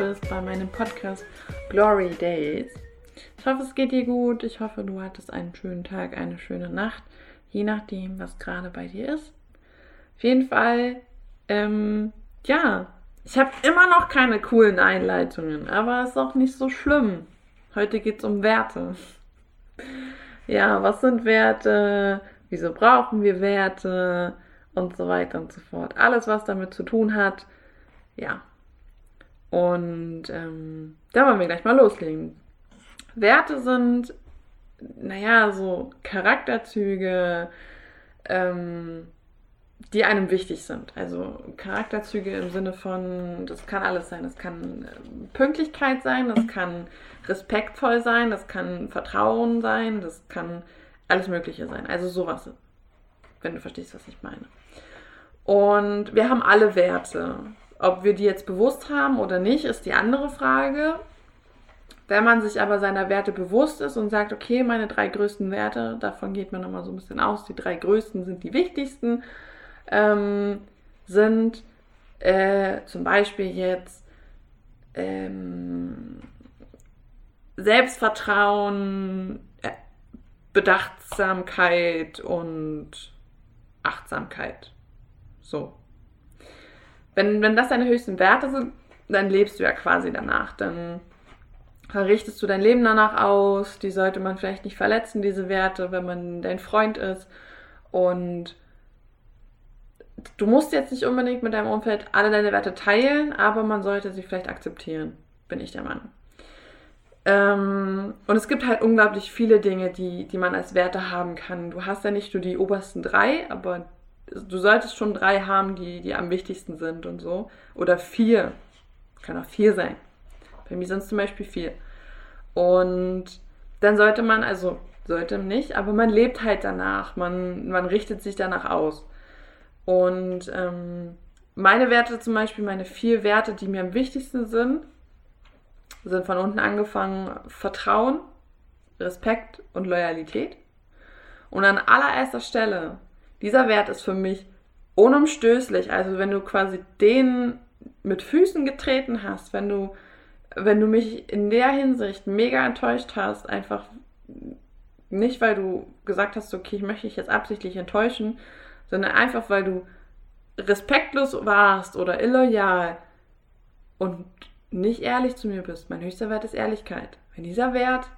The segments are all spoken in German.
bist bei meinem Podcast Glory Days. Ich hoffe, es geht dir gut. Ich hoffe, du hattest einen schönen Tag, eine schöne Nacht, je nachdem, was gerade bei dir ist. Auf jeden Fall, ähm, ja, ich habe immer noch keine coolen Einleitungen, aber ist auch nicht so schlimm. Heute geht es um Werte. Ja, was sind Werte? Wieso brauchen wir Werte? Und so weiter und so fort. Alles, was damit zu tun hat. Ja. Und ähm, da wollen wir gleich mal loslegen. Werte sind, naja, so Charakterzüge, ähm, die einem wichtig sind. Also Charakterzüge im Sinne von, das kann alles sein. Das kann ähm, Pünktlichkeit sein, das kann respektvoll sein, das kann Vertrauen sein, das kann alles Mögliche sein. Also sowas, wenn du verstehst, was ich meine. Und wir haben alle Werte. Ob wir die jetzt bewusst haben oder nicht, ist die andere Frage. Wenn man sich aber seiner Werte bewusst ist und sagt, okay, meine drei größten Werte, davon geht man nochmal so ein bisschen aus, die drei größten sind die wichtigsten, ähm, sind äh, zum Beispiel jetzt ähm, Selbstvertrauen, äh, Bedachtsamkeit und Achtsamkeit. So. Wenn, wenn das deine höchsten Werte sind, dann lebst du ja quasi danach. Dann richtest du dein Leben danach aus. Die sollte man vielleicht nicht verletzen, diese Werte, wenn man dein Freund ist. Und du musst jetzt nicht unbedingt mit deinem Umfeld alle deine Werte teilen, aber man sollte sie vielleicht akzeptieren, bin ich der Meinung. Ähm, und es gibt halt unglaublich viele Dinge, die, die man als Werte haben kann. Du hast ja nicht nur die obersten drei, aber du solltest schon drei haben, die, die am wichtigsten sind und so. Oder vier. Kann auch vier sein. Bei mir sind es zum Beispiel vier. Und dann sollte man, also sollte nicht, aber man lebt halt danach. Man, man richtet sich danach aus. Und ähm, meine Werte zum Beispiel, meine vier Werte, die mir am wichtigsten sind, sind von unten angefangen Vertrauen, Respekt und Loyalität. Und an allererster Stelle dieser Wert ist für mich unumstößlich. Also wenn du quasi den mit Füßen getreten hast, wenn du, wenn du mich in der Hinsicht mega enttäuscht hast, einfach nicht, weil du gesagt hast, okay, ich möchte dich jetzt absichtlich enttäuschen, sondern einfach, weil du respektlos warst oder illoyal und nicht ehrlich zu mir bist. Mein höchster Wert ist Ehrlichkeit. Wenn dieser Wert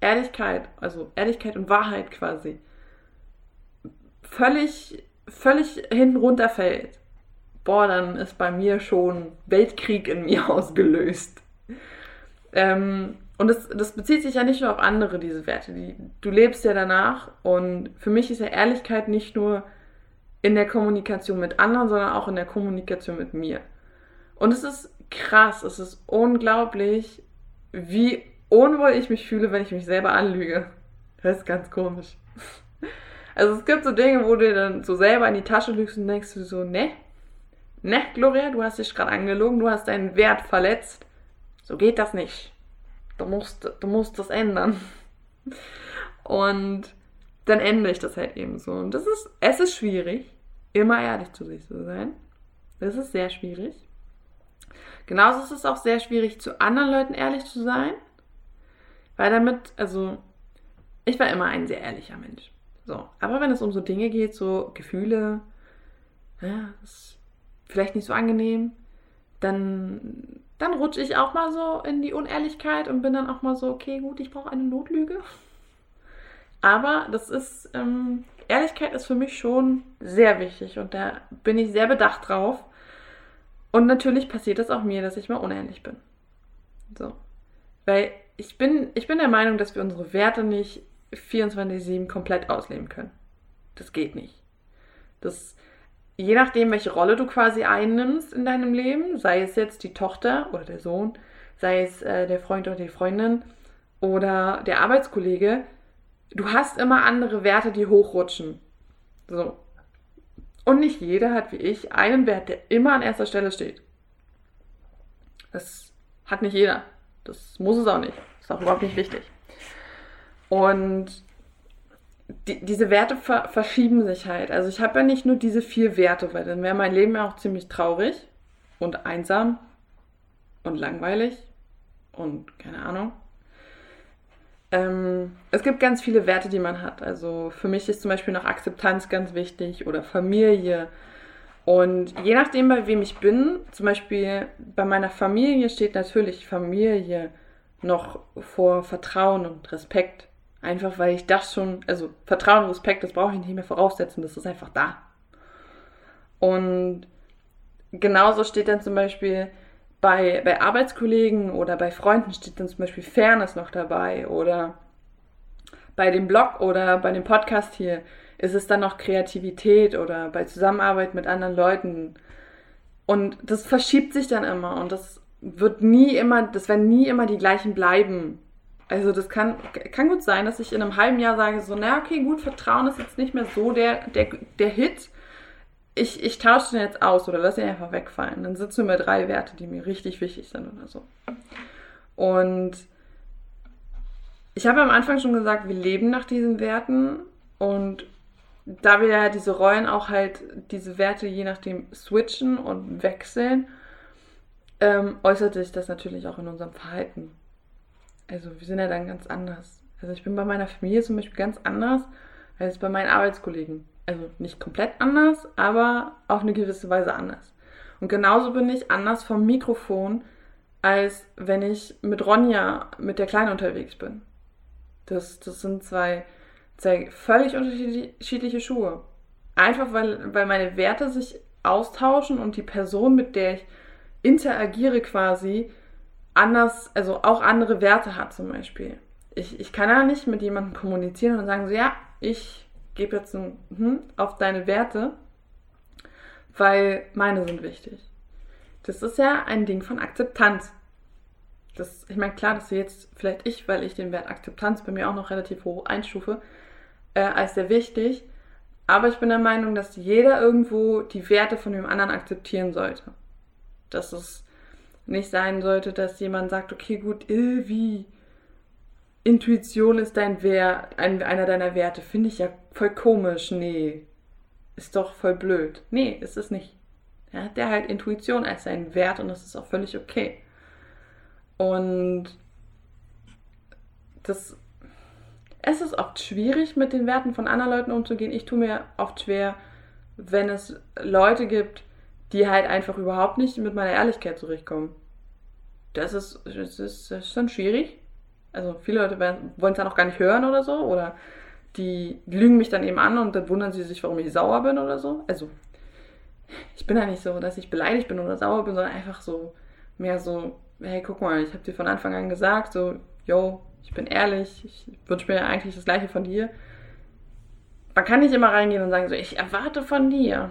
Ehrlichkeit, also Ehrlichkeit und Wahrheit quasi, völlig, völlig hinten runterfällt, boah, dann ist bei mir schon Weltkrieg in mir ausgelöst. Ähm, und das, das bezieht sich ja nicht nur auf andere, diese Werte. Die, du lebst ja danach. Und für mich ist ja Ehrlichkeit nicht nur in der Kommunikation mit anderen, sondern auch in der Kommunikation mit mir. Und es ist krass, es ist unglaublich, wie unwohl ich mich fühle, wenn ich mich selber anlüge. Das ist ganz komisch. Also es gibt so Dinge, wo du dann so selber in die Tasche lügst und denkst du so, ne, ne, Gloria, du hast dich gerade angelogen, du hast deinen Wert verletzt. So geht das nicht. Du musst, du musst das ändern. Und dann ändere ich das halt eben so. Und das ist, es ist schwierig, immer ehrlich zu sich zu sein. Das ist sehr schwierig. Genauso ist es auch sehr schwierig, zu anderen Leuten ehrlich zu sein. Weil damit, also, ich war immer ein sehr ehrlicher Mensch. So, aber wenn es um so Dinge geht, so Gefühle, ja, ist vielleicht nicht so angenehm, dann, dann rutsche ich auch mal so in die Unehrlichkeit und bin dann auch mal so, okay, gut, ich brauche eine Notlüge. Aber das ist, ähm, Ehrlichkeit ist für mich schon sehr wichtig und da bin ich sehr bedacht drauf. Und natürlich passiert es auch mir, dass ich mal unehrlich bin. So. Weil ich bin, ich bin der Meinung, dass wir unsere Werte nicht 24-7 komplett ausleben können. Das geht nicht. Das, je nachdem, welche Rolle du quasi einnimmst in deinem Leben, sei es jetzt die Tochter oder der Sohn, sei es äh, der Freund oder die Freundin oder der Arbeitskollege, du hast immer andere Werte, die hochrutschen. So. Und nicht jeder hat wie ich einen Wert, der immer an erster Stelle steht. Das hat nicht jeder. Das muss es auch nicht. Ist auch überhaupt nicht wichtig. Und die, diese Werte ver verschieben sich halt. Also ich habe ja nicht nur diese vier Werte, weil dann wäre mein Leben ja auch ziemlich traurig und einsam. und langweilig und keine Ahnung. Ähm, es gibt ganz viele Werte, die man hat. Also für mich ist zum Beispiel noch Akzeptanz ganz wichtig oder Familie. Und je nachdem, bei wem ich bin, zum Beispiel bei meiner Familie steht natürlich Familie noch vor Vertrauen und Respekt. Einfach weil ich das schon, also Vertrauen und Respekt, das brauche ich nicht mehr voraussetzen, das ist einfach da. Und genauso steht dann zum Beispiel bei, bei Arbeitskollegen oder bei Freunden steht dann zum Beispiel Fairness noch dabei oder bei dem Blog oder bei dem Podcast hier ist es dann noch Kreativität oder bei Zusammenarbeit mit anderen Leuten. Und das verschiebt sich dann immer und das wird nie immer, das werden nie immer die gleichen bleiben. Also das kann, kann gut sein, dass ich in einem halben Jahr sage, so, na okay, gut, Vertrauen ist jetzt nicht mehr so der, der, der Hit. Ich, ich tausche den jetzt aus oder lasse ihn einfach wegfallen. Dann sitzen mir drei Werte, die mir richtig wichtig sind oder so. Und ich habe am Anfang schon gesagt, wir leben nach diesen Werten und da wir ja diese Rollen auch halt, diese Werte je nachdem switchen und wechseln, ähm, äußert sich das natürlich auch in unserem Verhalten. Also wir sind ja dann ganz anders. Also ich bin bei meiner Familie zum Beispiel ganz anders als bei meinen Arbeitskollegen. Also nicht komplett anders, aber auf eine gewisse Weise anders. Und genauso bin ich anders vom Mikrofon, als wenn ich mit Ronja, mit der Kleinen unterwegs bin. Das, das sind zwei, zwei völlig unterschiedliche Schuhe. Einfach weil, weil meine Werte sich austauschen und die Person, mit der ich interagiere quasi, anders, also auch andere Werte hat zum Beispiel. Ich, ich kann ja nicht mit jemandem kommunizieren und sagen so, ja, ich gebe jetzt ein hm, auf deine Werte, weil meine sind wichtig. Das ist ja ein Ding von Akzeptanz. Das, ich meine, klar, dass jetzt vielleicht ich, weil ich den Wert Akzeptanz bei mir auch noch relativ hoch einstufe, äh, als sehr wichtig. Aber ich bin der Meinung, dass jeder irgendwo die Werte von dem anderen akzeptieren sollte. Dass es nicht sein sollte, dass jemand sagt, okay, gut, wie Intuition ist dein Wert, ein, einer deiner Werte. Finde ich ja voll komisch. Nee, ist doch voll blöd. Nee, ist es nicht. Er hat der halt Intuition als seinen Wert und das ist auch völlig okay. Und das, es ist oft schwierig, mit den Werten von anderen Leuten umzugehen. Ich tue mir oft schwer, wenn es Leute gibt, die halt einfach überhaupt nicht mit meiner Ehrlichkeit zurechtkommen. Das ist, das ist, das ist schon schwierig. Also viele Leute wollen es ja noch gar nicht hören oder so. Oder die lügen mich dann eben an und dann wundern sie sich, warum ich sauer bin oder so. Also ich bin ja nicht so, dass ich beleidigt bin oder sauer bin, sondern einfach so mehr so, hey, guck mal, ich habe dir von Anfang an gesagt, so, yo, ich bin ehrlich, ich wünsche mir eigentlich das Gleiche von dir. Man kann nicht immer reingehen und sagen, so, ich erwarte von dir.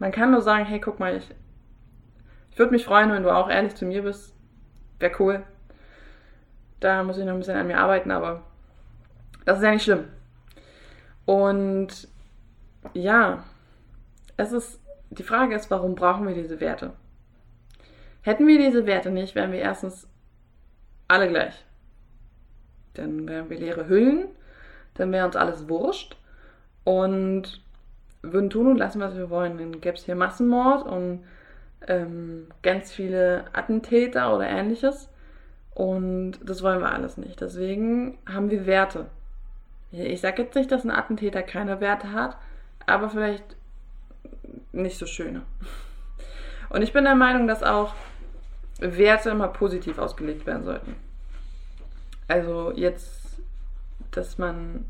Man kann nur sagen, hey, guck mal, ich, ich würde mich freuen, wenn du auch ehrlich zu mir bist. Wäre cool. Da muss ich noch ein bisschen an mir arbeiten, aber das ist ja nicht schlimm. Und ja, es ist, die Frage ist, warum brauchen wir diese Werte? Hätten wir diese Werte nicht, wären wir erstens alle gleich. Dann wären wir leere Hüllen, dann wäre uns alles wurscht und würden tun und lassen, was wir wollen. Dann gäbe es hier Massenmord und ähm, ganz viele Attentäter oder ähnliches. Und das wollen wir alles nicht. Deswegen haben wir Werte. Ich sage jetzt nicht, dass ein Attentäter keine Werte hat, aber vielleicht nicht so schöne. Und ich bin der Meinung, dass auch Werte immer positiv ausgelegt werden sollten. Also jetzt, dass man,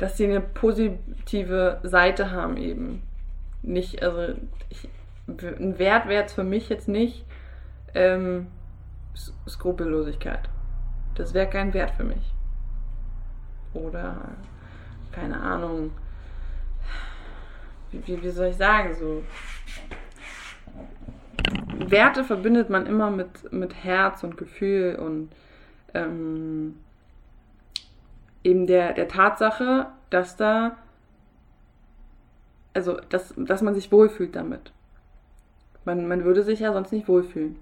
dass sie eine positive Seite haben eben. Nicht, also ich, ein Wert wäre jetzt für mich jetzt nicht ähm, Skrupellosigkeit. Das wäre kein Wert für mich. Oder, keine Ahnung, wie, wie, wie soll ich sagen, so. Werte verbindet man immer mit, mit Herz und Gefühl und ähm, eben der, der Tatsache, dass da, also dass, dass man sich wohlfühlt damit. Man, man würde sich ja sonst nicht wohlfühlen.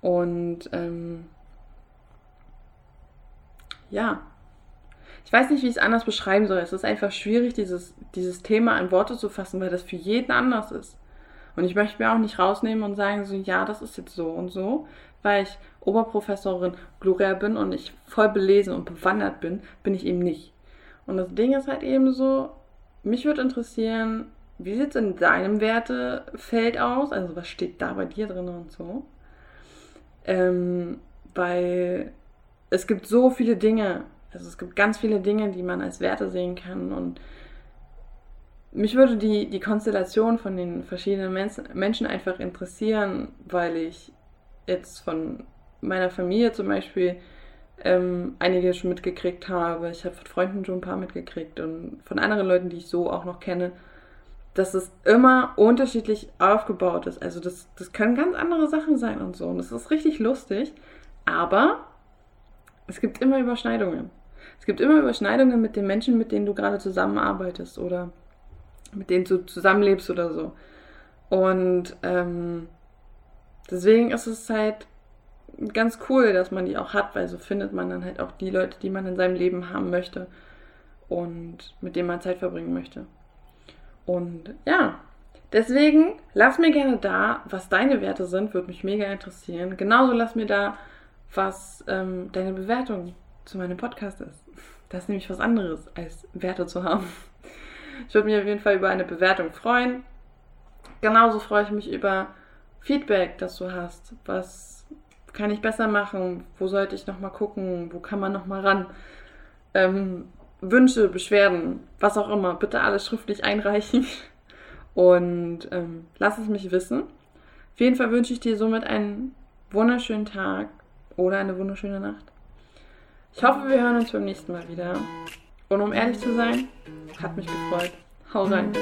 Und ähm, ja, ich weiß nicht, wie ich es anders beschreiben soll. Es ist einfach schwierig, dieses, dieses Thema in Worte zu fassen, weil das für jeden anders ist. Und ich möchte mir auch nicht rausnehmen und sagen, so, ja, das ist jetzt so und so, weil ich Oberprofessorin Gloria bin und ich voll belesen und bewandert bin, bin ich eben nicht. Und das Ding ist halt eben so, mich würde interessieren, wie sieht es in deinem Wertefeld aus? Also was steht da bei dir drin und so? Ähm, weil es gibt so viele Dinge, also es gibt ganz viele Dinge, die man als Werte sehen kann und mich würde die, die Konstellation von den verschiedenen Menschen einfach interessieren, weil ich jetzt von meiner Familie zum Beispiel ähm, einige schon mitgekriegt habe. Ich habe von Freunden schon ein paar mitgekriegt und von anderen Leuten, die ich so auch noch kenne, dass es immer unterschiedlich aufgebaut ist. Also das, das können ganz andere Sachen sein und so. Und das ist richtig lustig. Aber es gibt immer Überschneidungen. Es gibt immer Überschneidungen mit den Menschen, mit denen du gerade zusammenarbeitest oder mit denen du zusammenlebst oder so. Und ähm, deswegen ist es halt ganz cool, dass man die auch hat, weil so findet man dann halt auch die Leute, die man in seinem Leben haben möchte und mit denen man Zeit verbringen möchte. Und ja, deswegen lass mir gerne da, was deine Werte sind, würde mich mega interessieren. Genauso lass mir da, was ähm, deine Bewertung zu meinem Podcast ist. Das ist nämlich was anderes, als Werte zu haben. Ich würde mich auf jeden Fall über eine Bewertung freuen. Genauso freue ich mich über Feedback, das du hast. Was kann ich besser machen? Wo sollte ich nochmal gucken? Wo kann man nochmal ran? Ähm, Wünsche, Beschwerden, was auch immer, bitte alles schriftlich einreichen und ähm, lass es mich wissen. Auf jeden Fall wünsche ich dir somit einen wunderschönen Tag oder eine wunderschöne Nacht. Ich hoffe, wir hören uns beim nächsten Mal wieder. Und um ehrlich zu sein, hat mich gefreut. Hau rein.